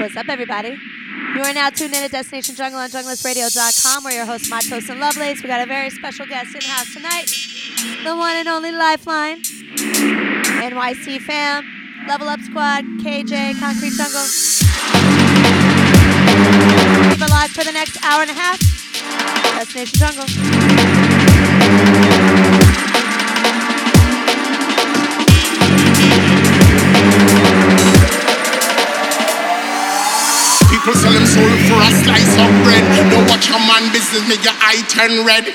What's up, everybody? You are now tuned in to Destination Jungle on junglistradio.com. We're your hosts, Matos and Lovelace. We got a very special guest in the house tonight, the one and only Lifeline, NYC fam, Level Up Squad, KJ, Concrete Jungle. Keep it live for the next hour and a half. Destination Jungle. Soul for a slice of bread. Don't watch a man business, make your eye turn red.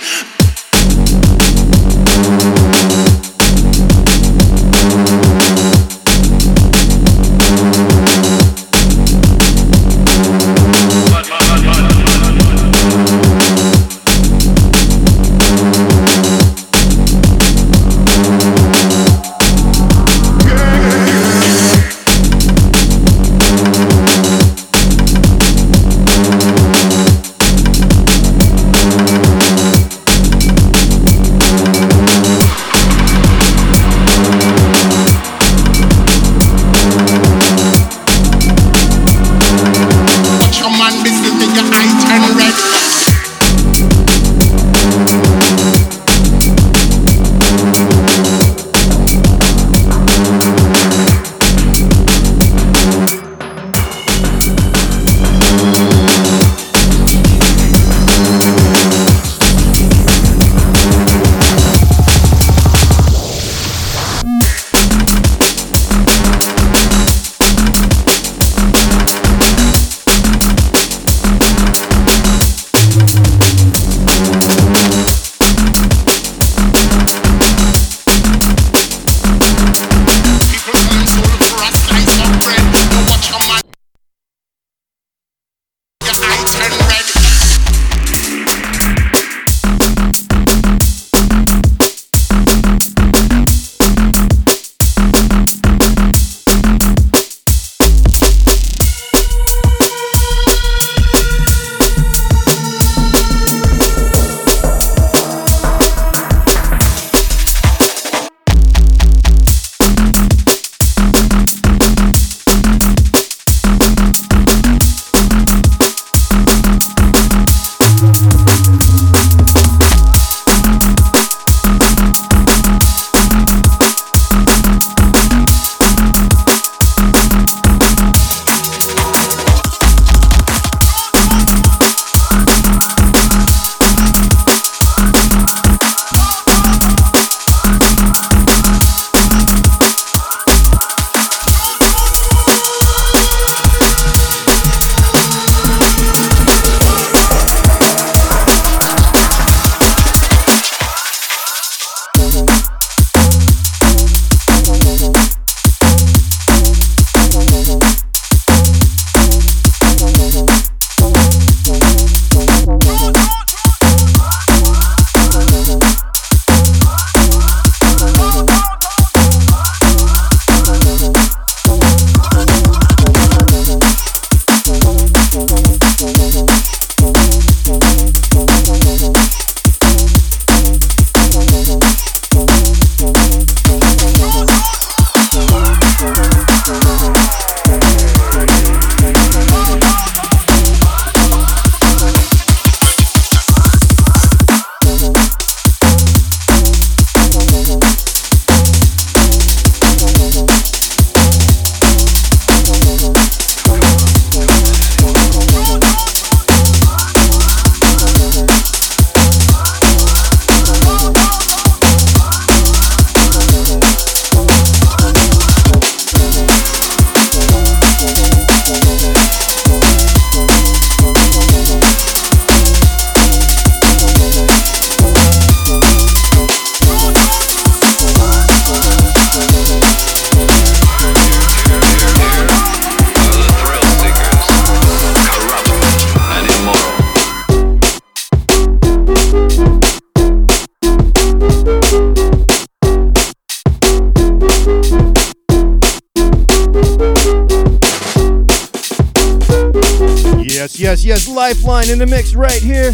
Lifeline in the mix right here.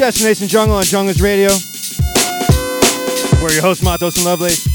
Destination Jungle on Junglist Radio. We're your hosts, Matos and Lovelace.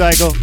Cycle.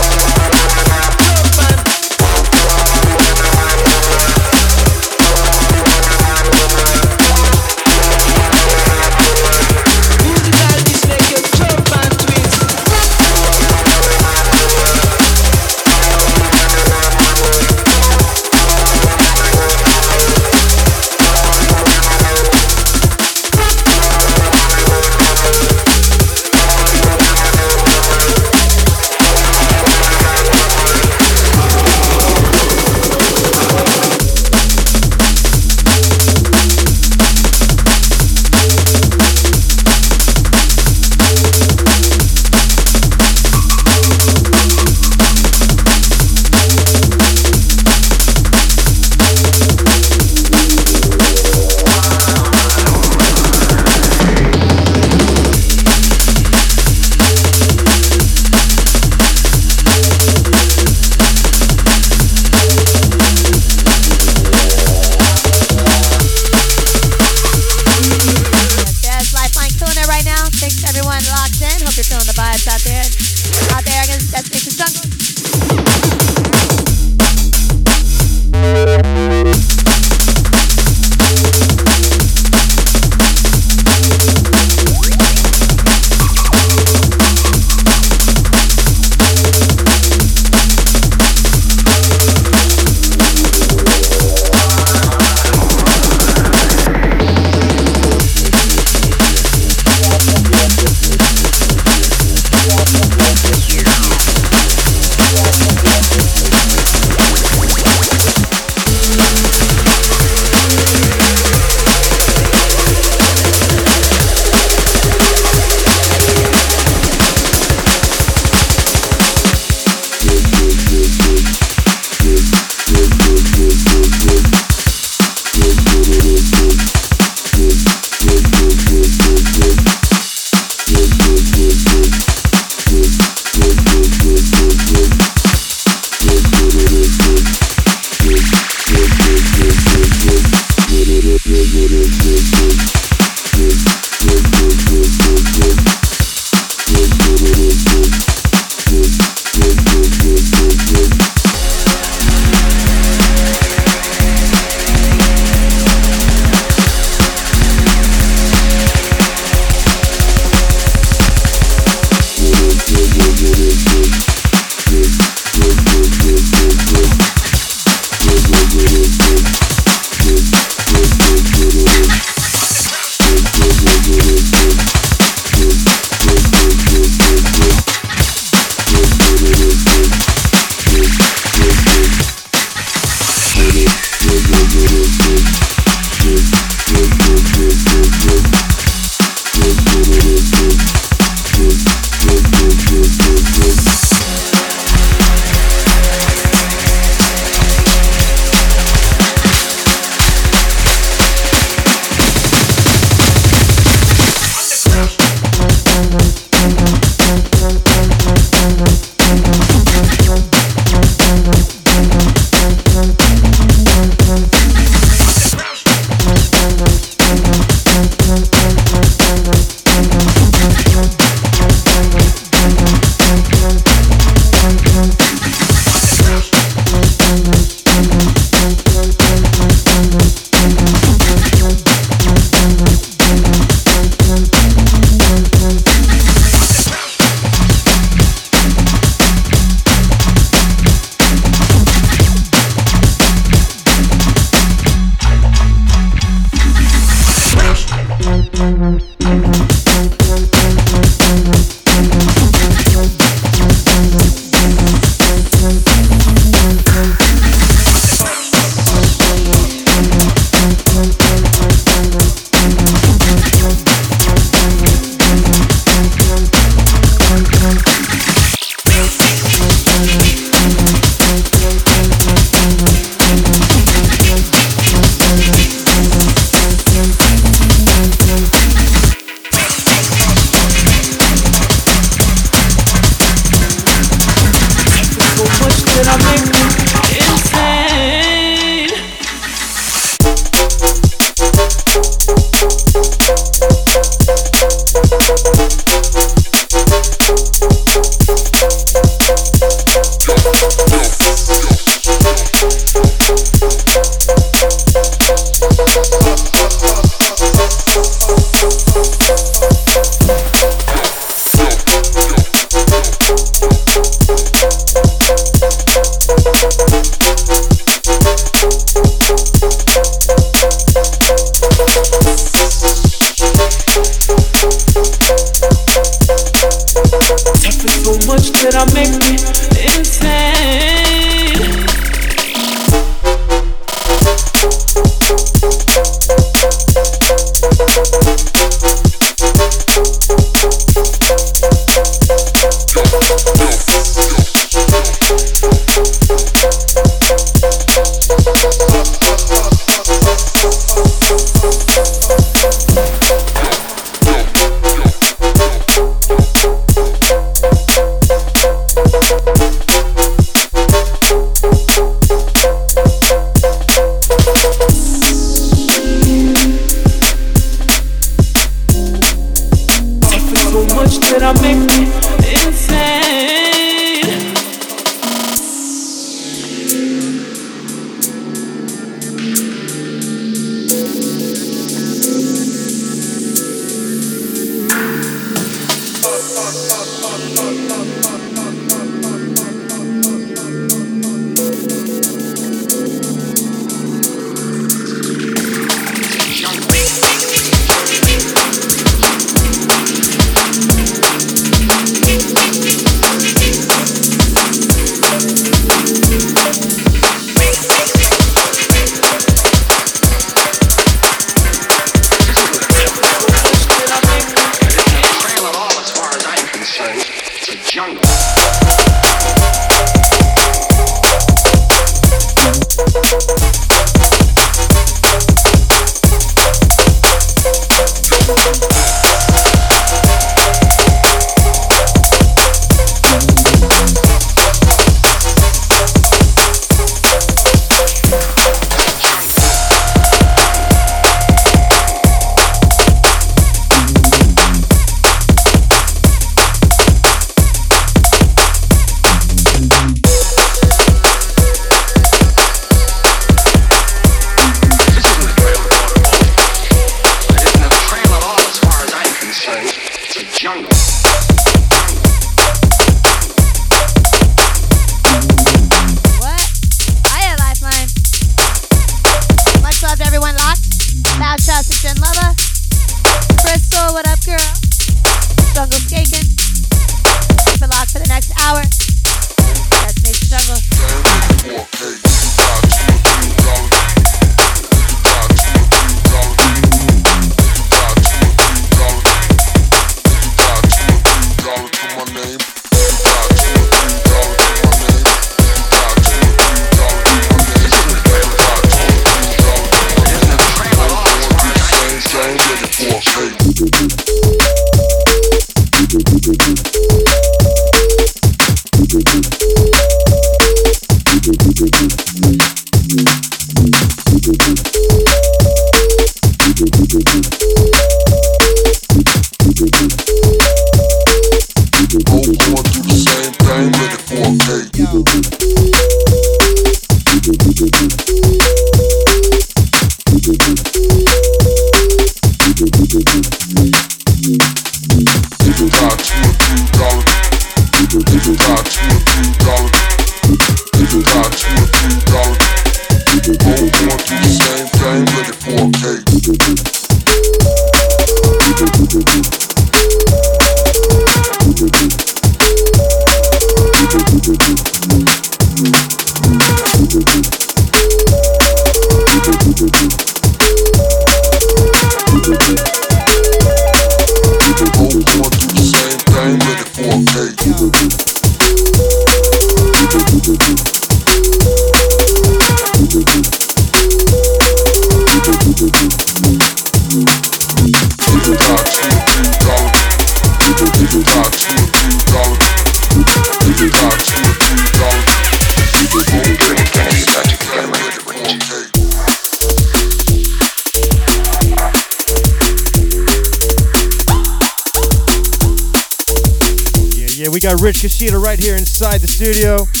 Studio.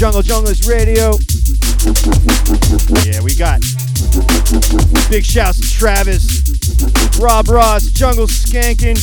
Jungle, Junglist Radio. Yeah, we got big shouts to Travis, Rob Ross, Jungle Skanking.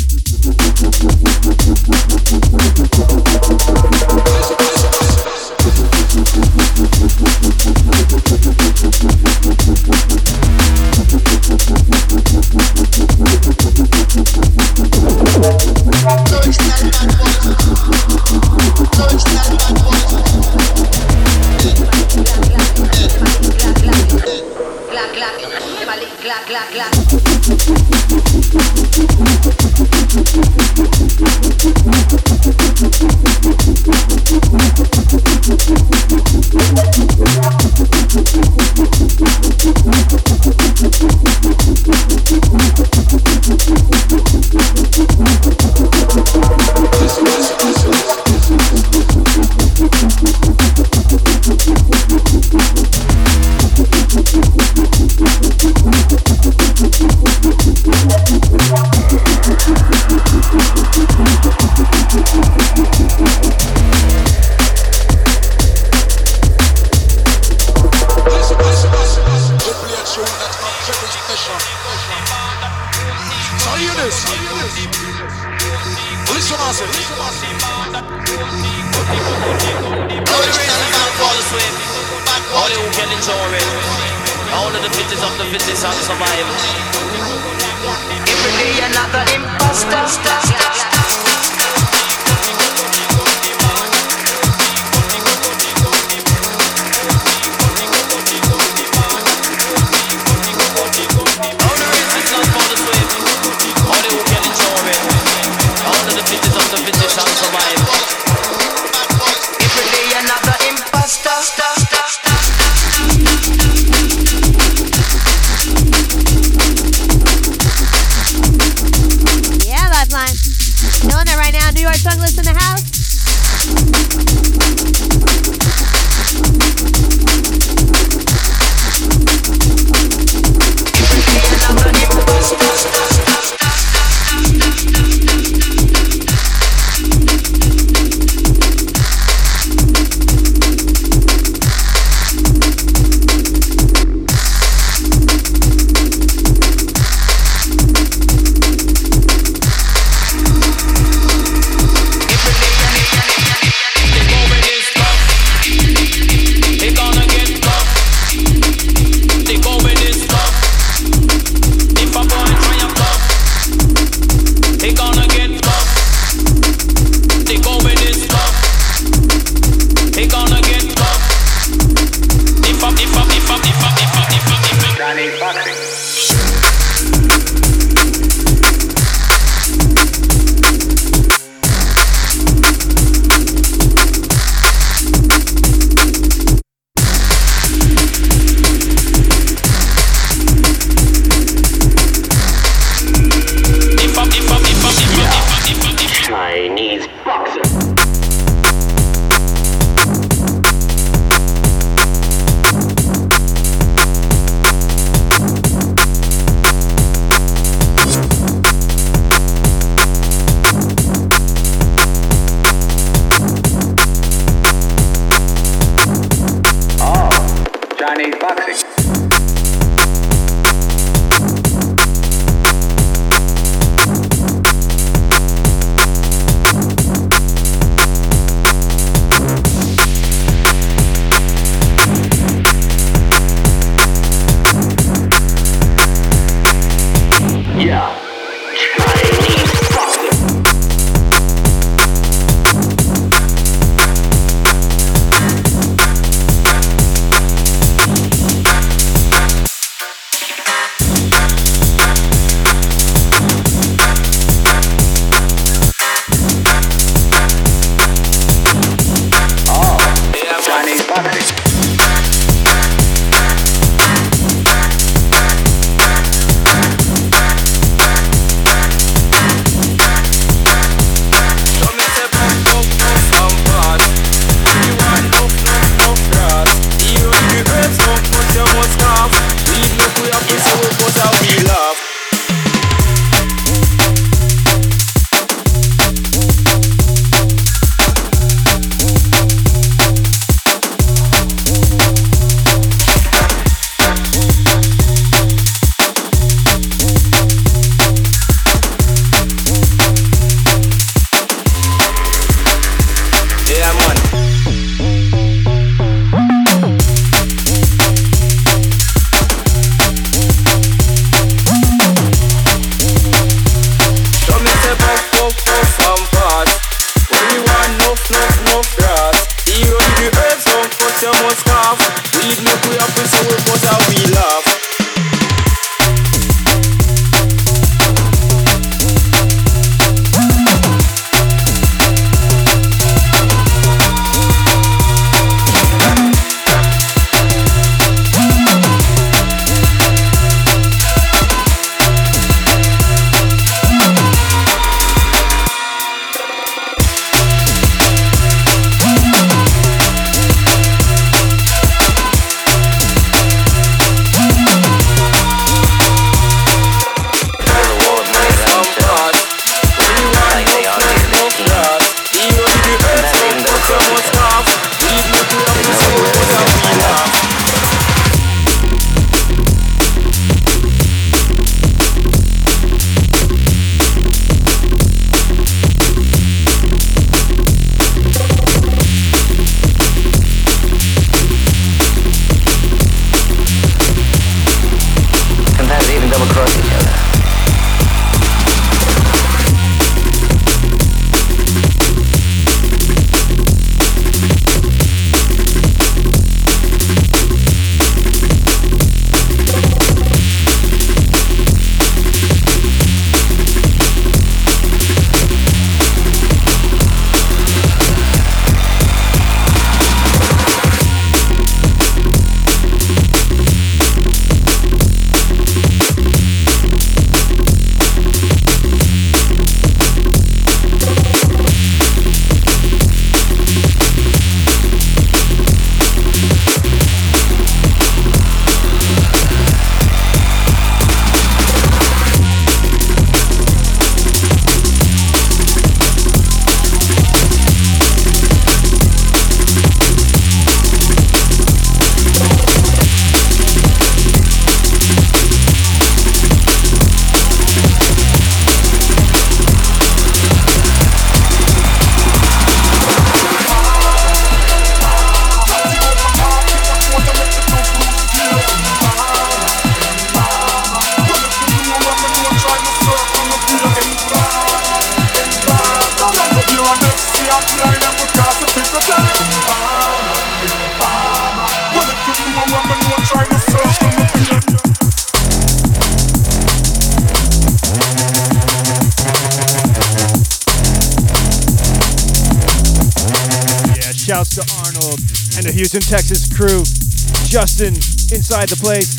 Justin inside the place,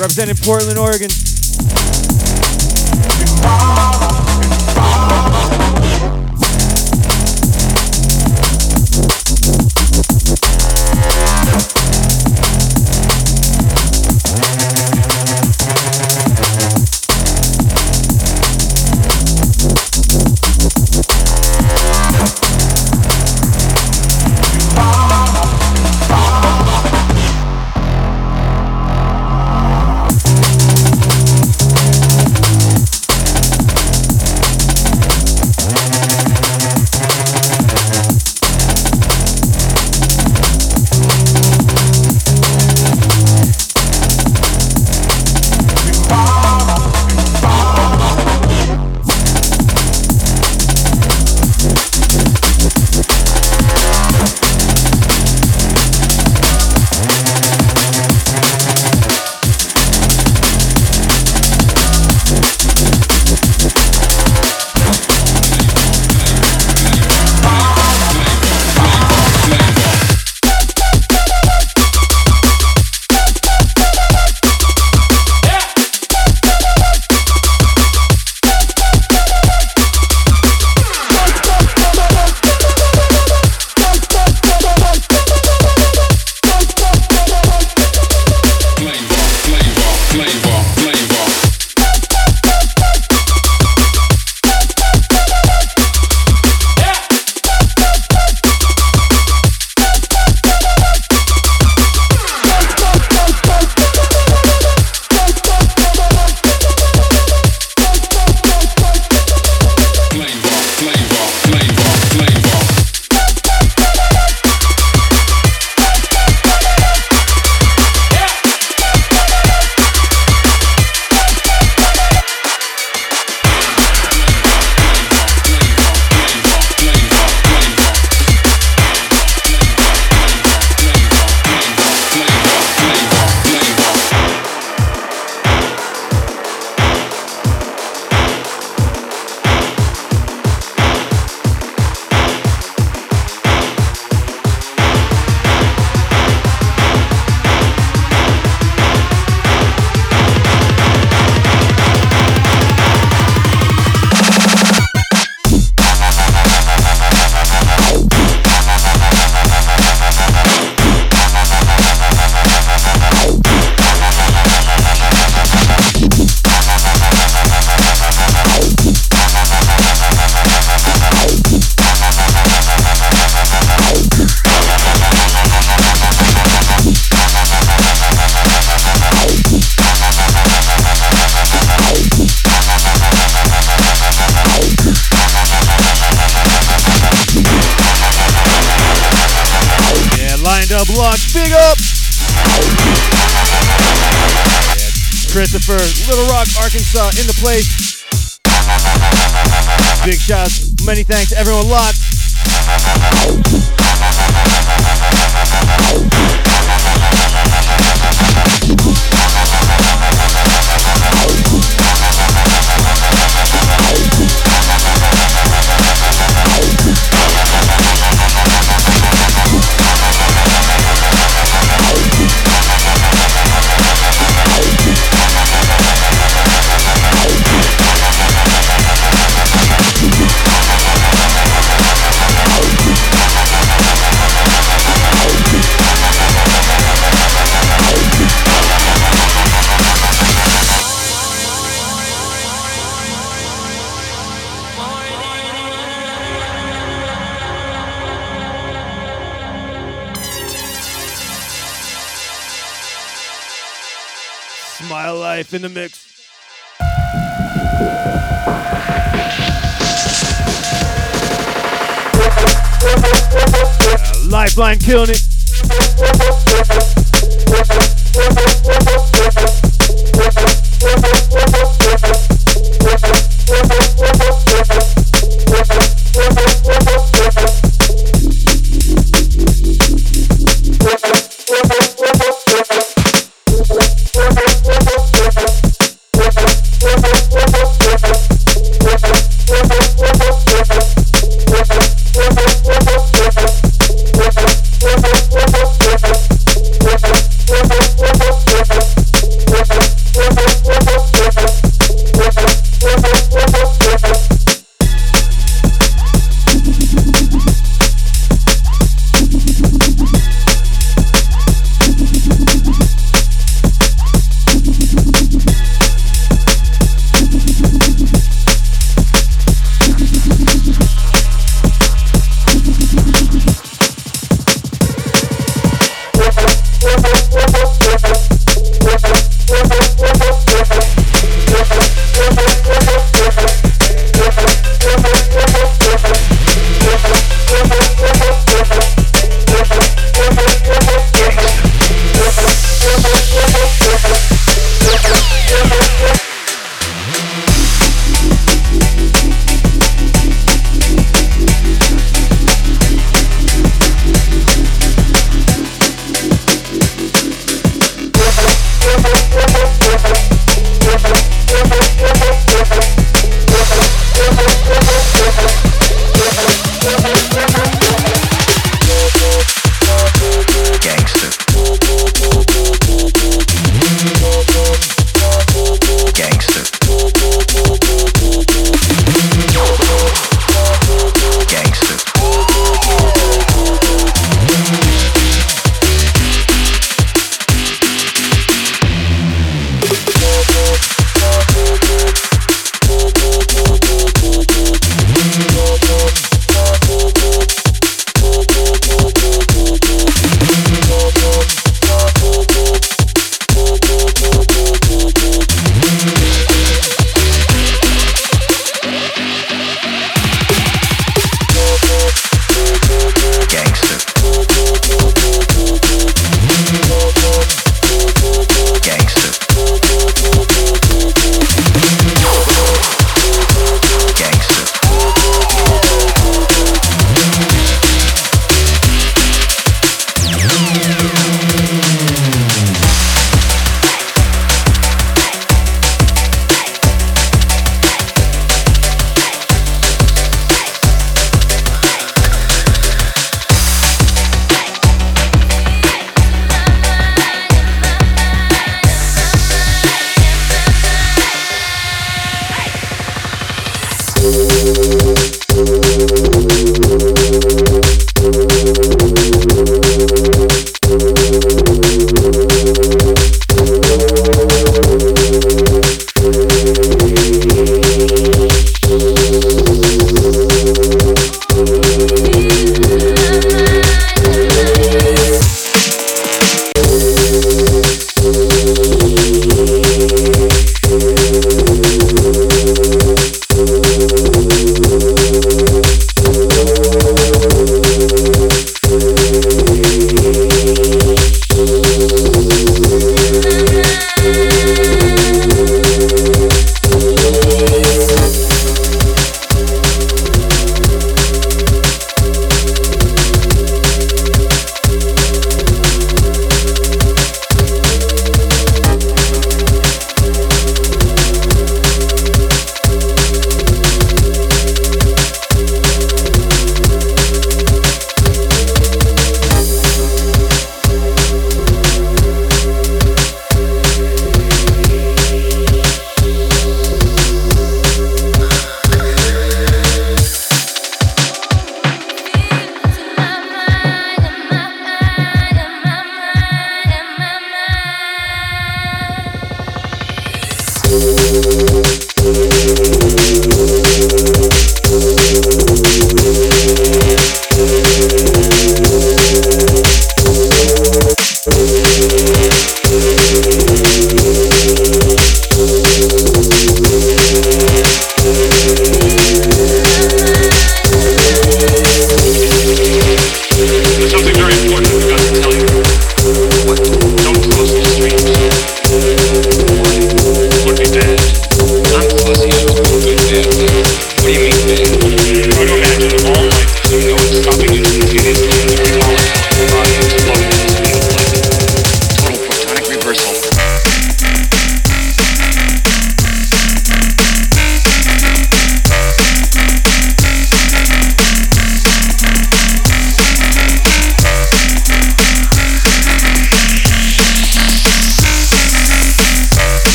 representing Portland, Oregon. Everyone locked. Lifeline killing it.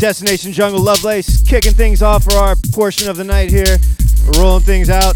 Destination Jungle Lovelace kicking things off for our portion of the night here. We're rolling things out.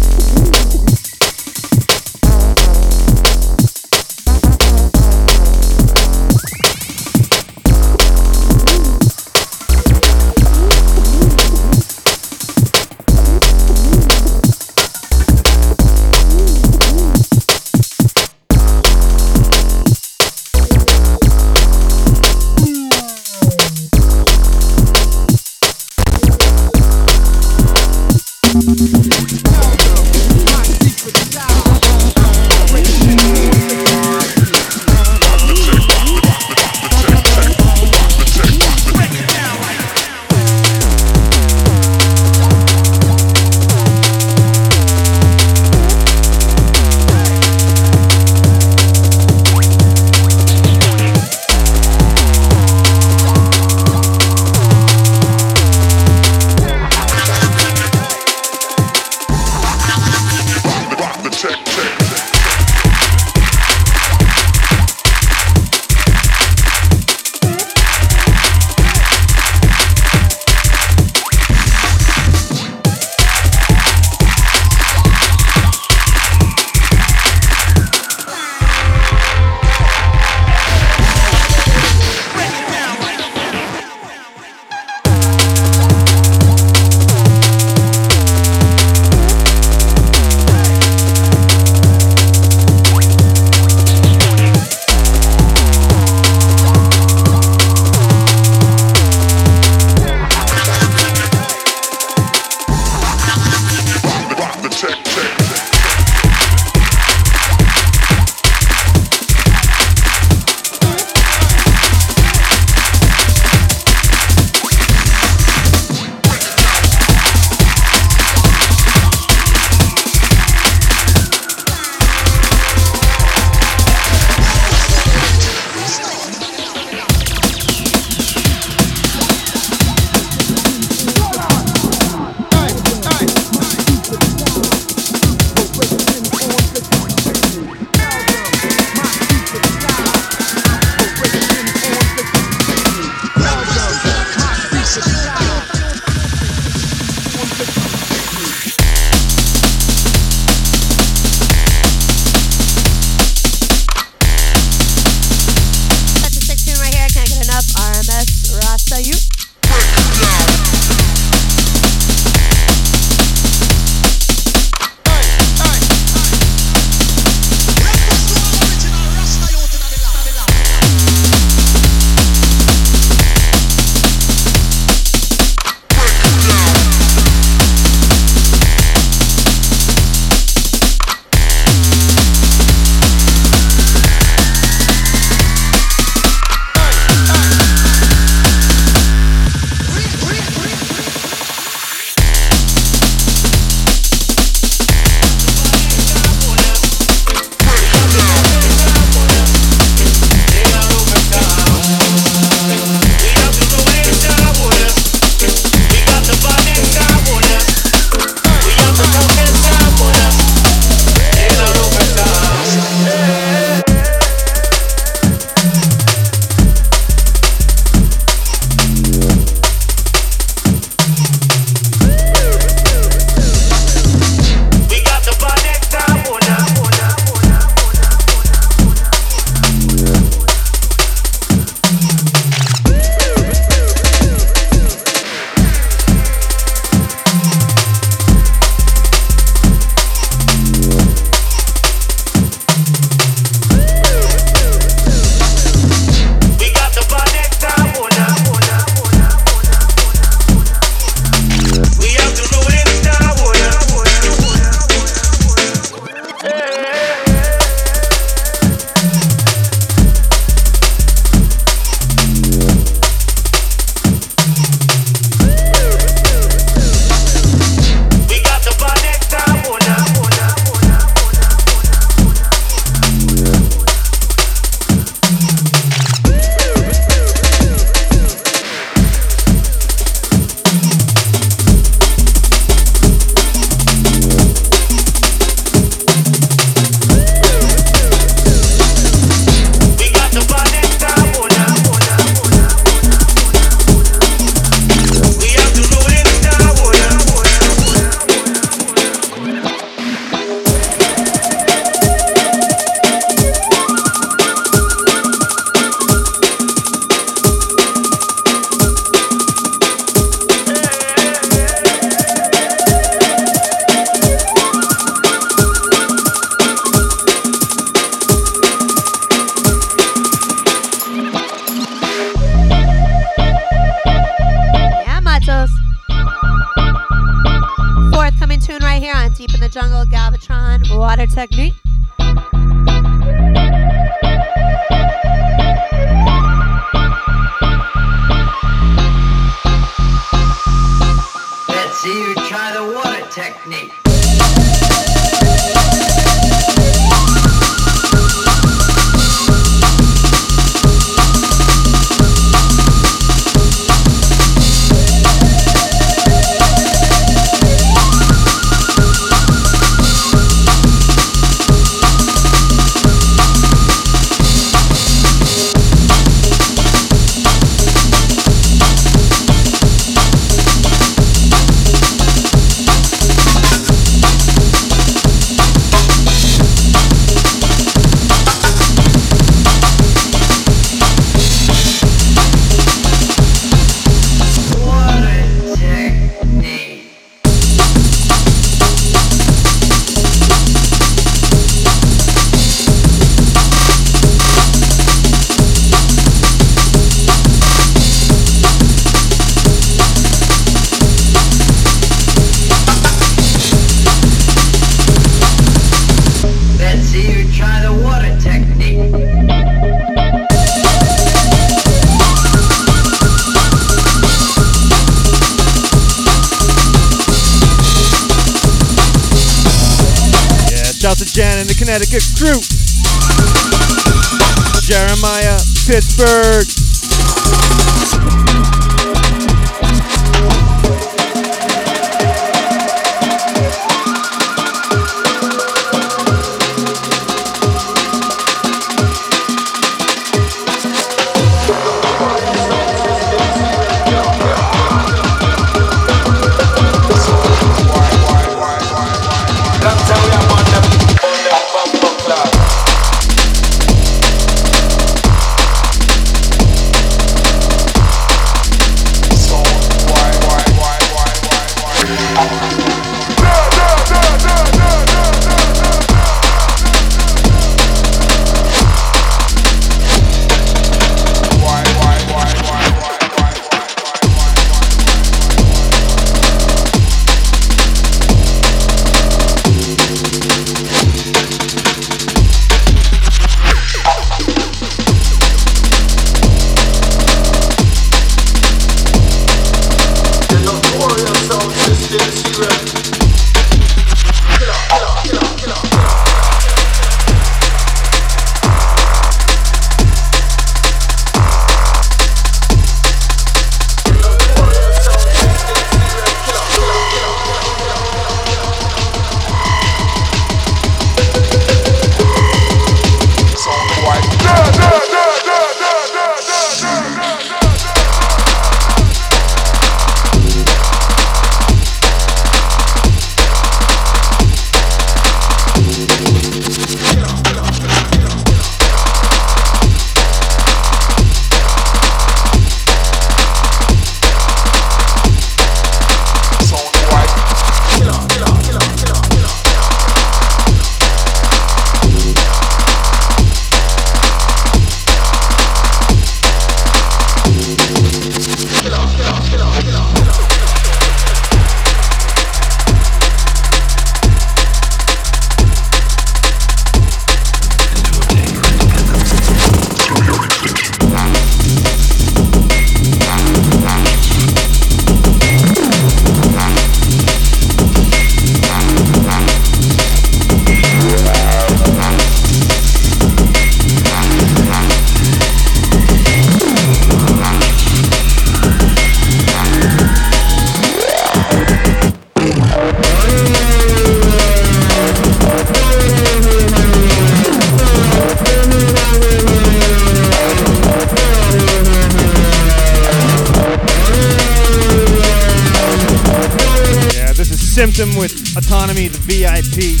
System with Autonomy, the VIP,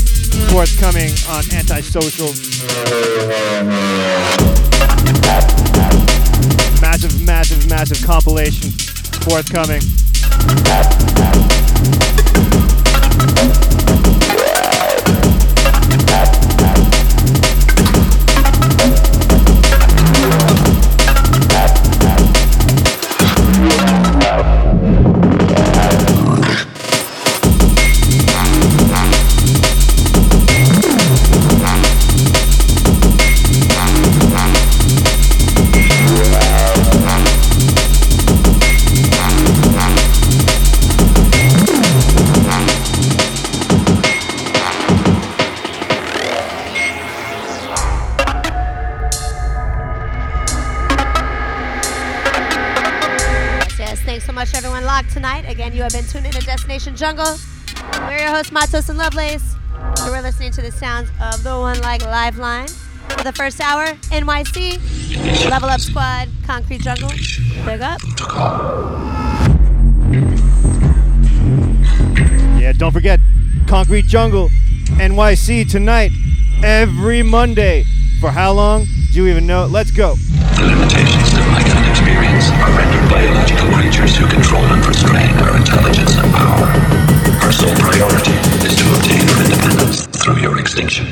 forthcoming on Antisocial. Massive, massive, massive compilation forthcoming. You have been tuned into Destination Jungle. We're your hosts, Matos and Lovelace. And we're listening to the sounds of the one like Lifeline. For the first hour, NYC, Level Up Squad, Concrete Jungle. Big up. Yeah, don't forget Concrete Jungle, NYC tonight, every Monday. For how long? Do you even know? Let's go. The creatures who control and restrain our intelligence and power. Our sole priority is to obtain your independence through your extinction.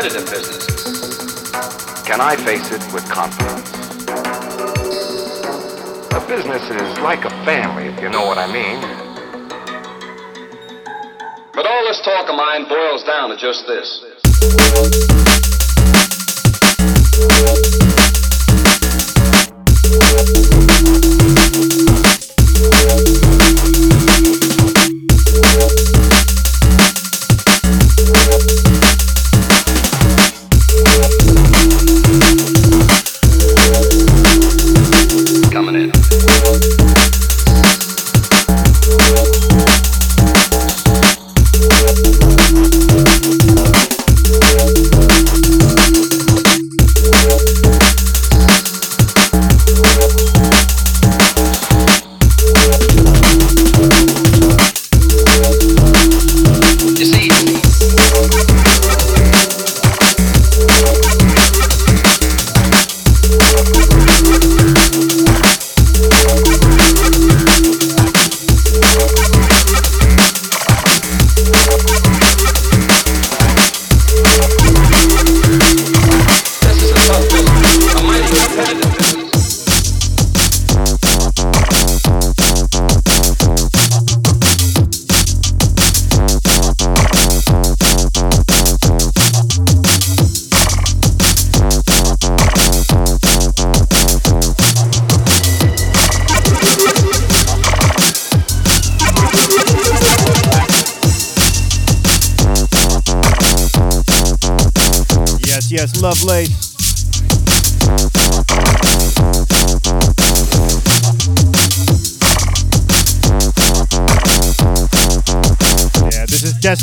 Competitive. Can I face it with confidence? A business is like a family, if you know what I mean. But all this talk of mine boils down to just this.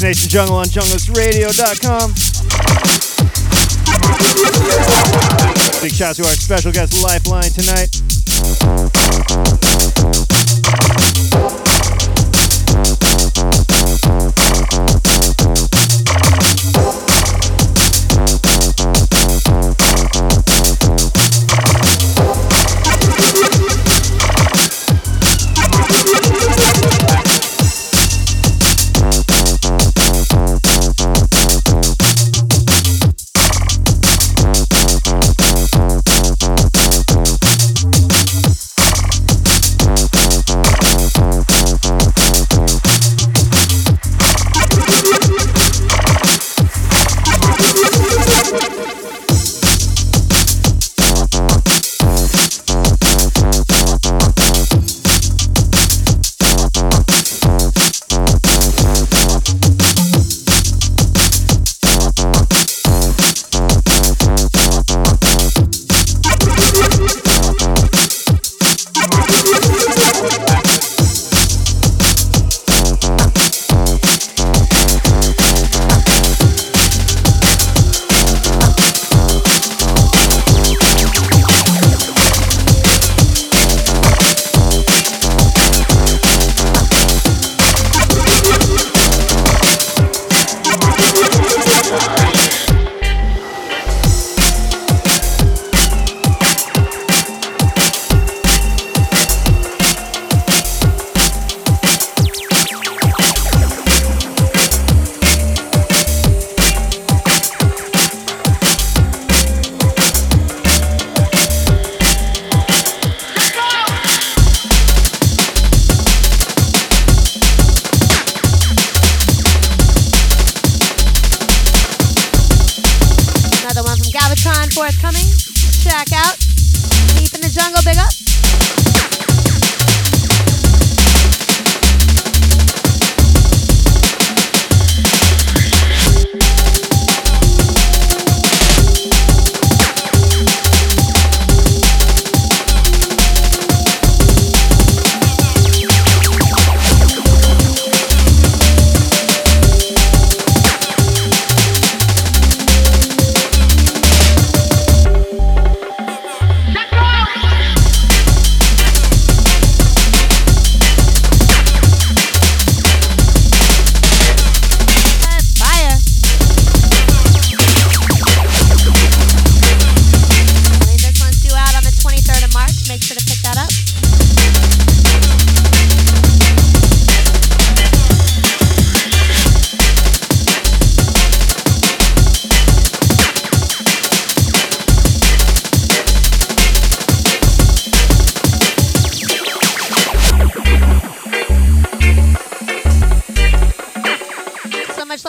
Destination Jungle on junglistradio.com. Big shout out to our special guest Lifeline tonight.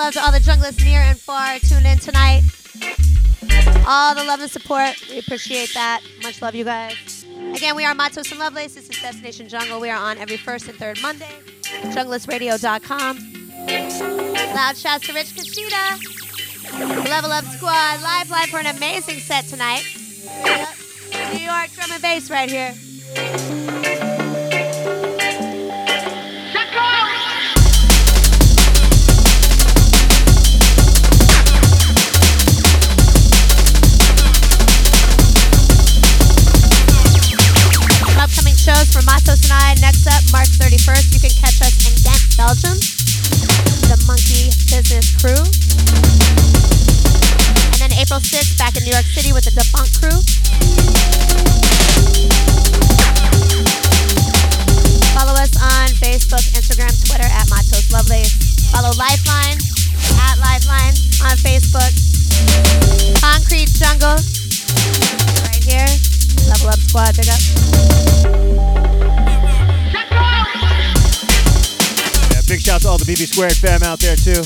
Love to all the junglers near and far Tune in tonight. All the love and support. We appreciate that. Much love, you guys. Again, we are Matos and Lovelace. This is Destination Jungle. We are on every first and third Monday. Junglistradio.com. Loud shouts to Rich Kashida. Level Up Squad. Live, live for an amazing set tonight. Yep. New York drum and bass right here. Up, March 31st, you can catch us in Ghent, Belgium. The Monkey Business Crew. And then April 6th, back in New York City with the Debunk Crew. Follow us on Facebook, Instagram, Twitter at Matos Lovelace. Follow Lifeline at Lifeline on Facebook. Concrete Jungle right here. Level Up Squad, big up. Big shout to all the BP Squared fam out there too.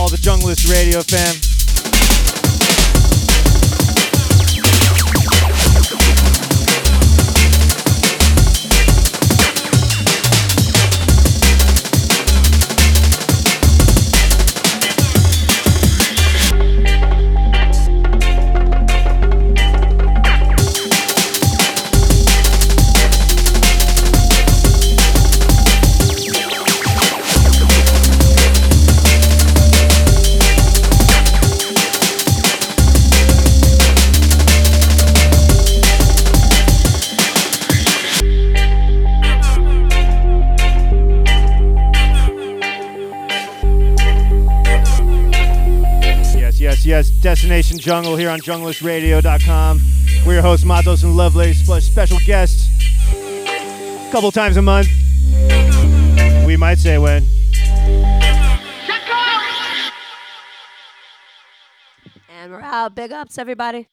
All the Junglist Radio fam. Destination Jungle here on junglistradio.com. We're your hosts, Matos and Lovelace, plus special guests a couple times a month. We might say when. And we're out. Big ups, everybody.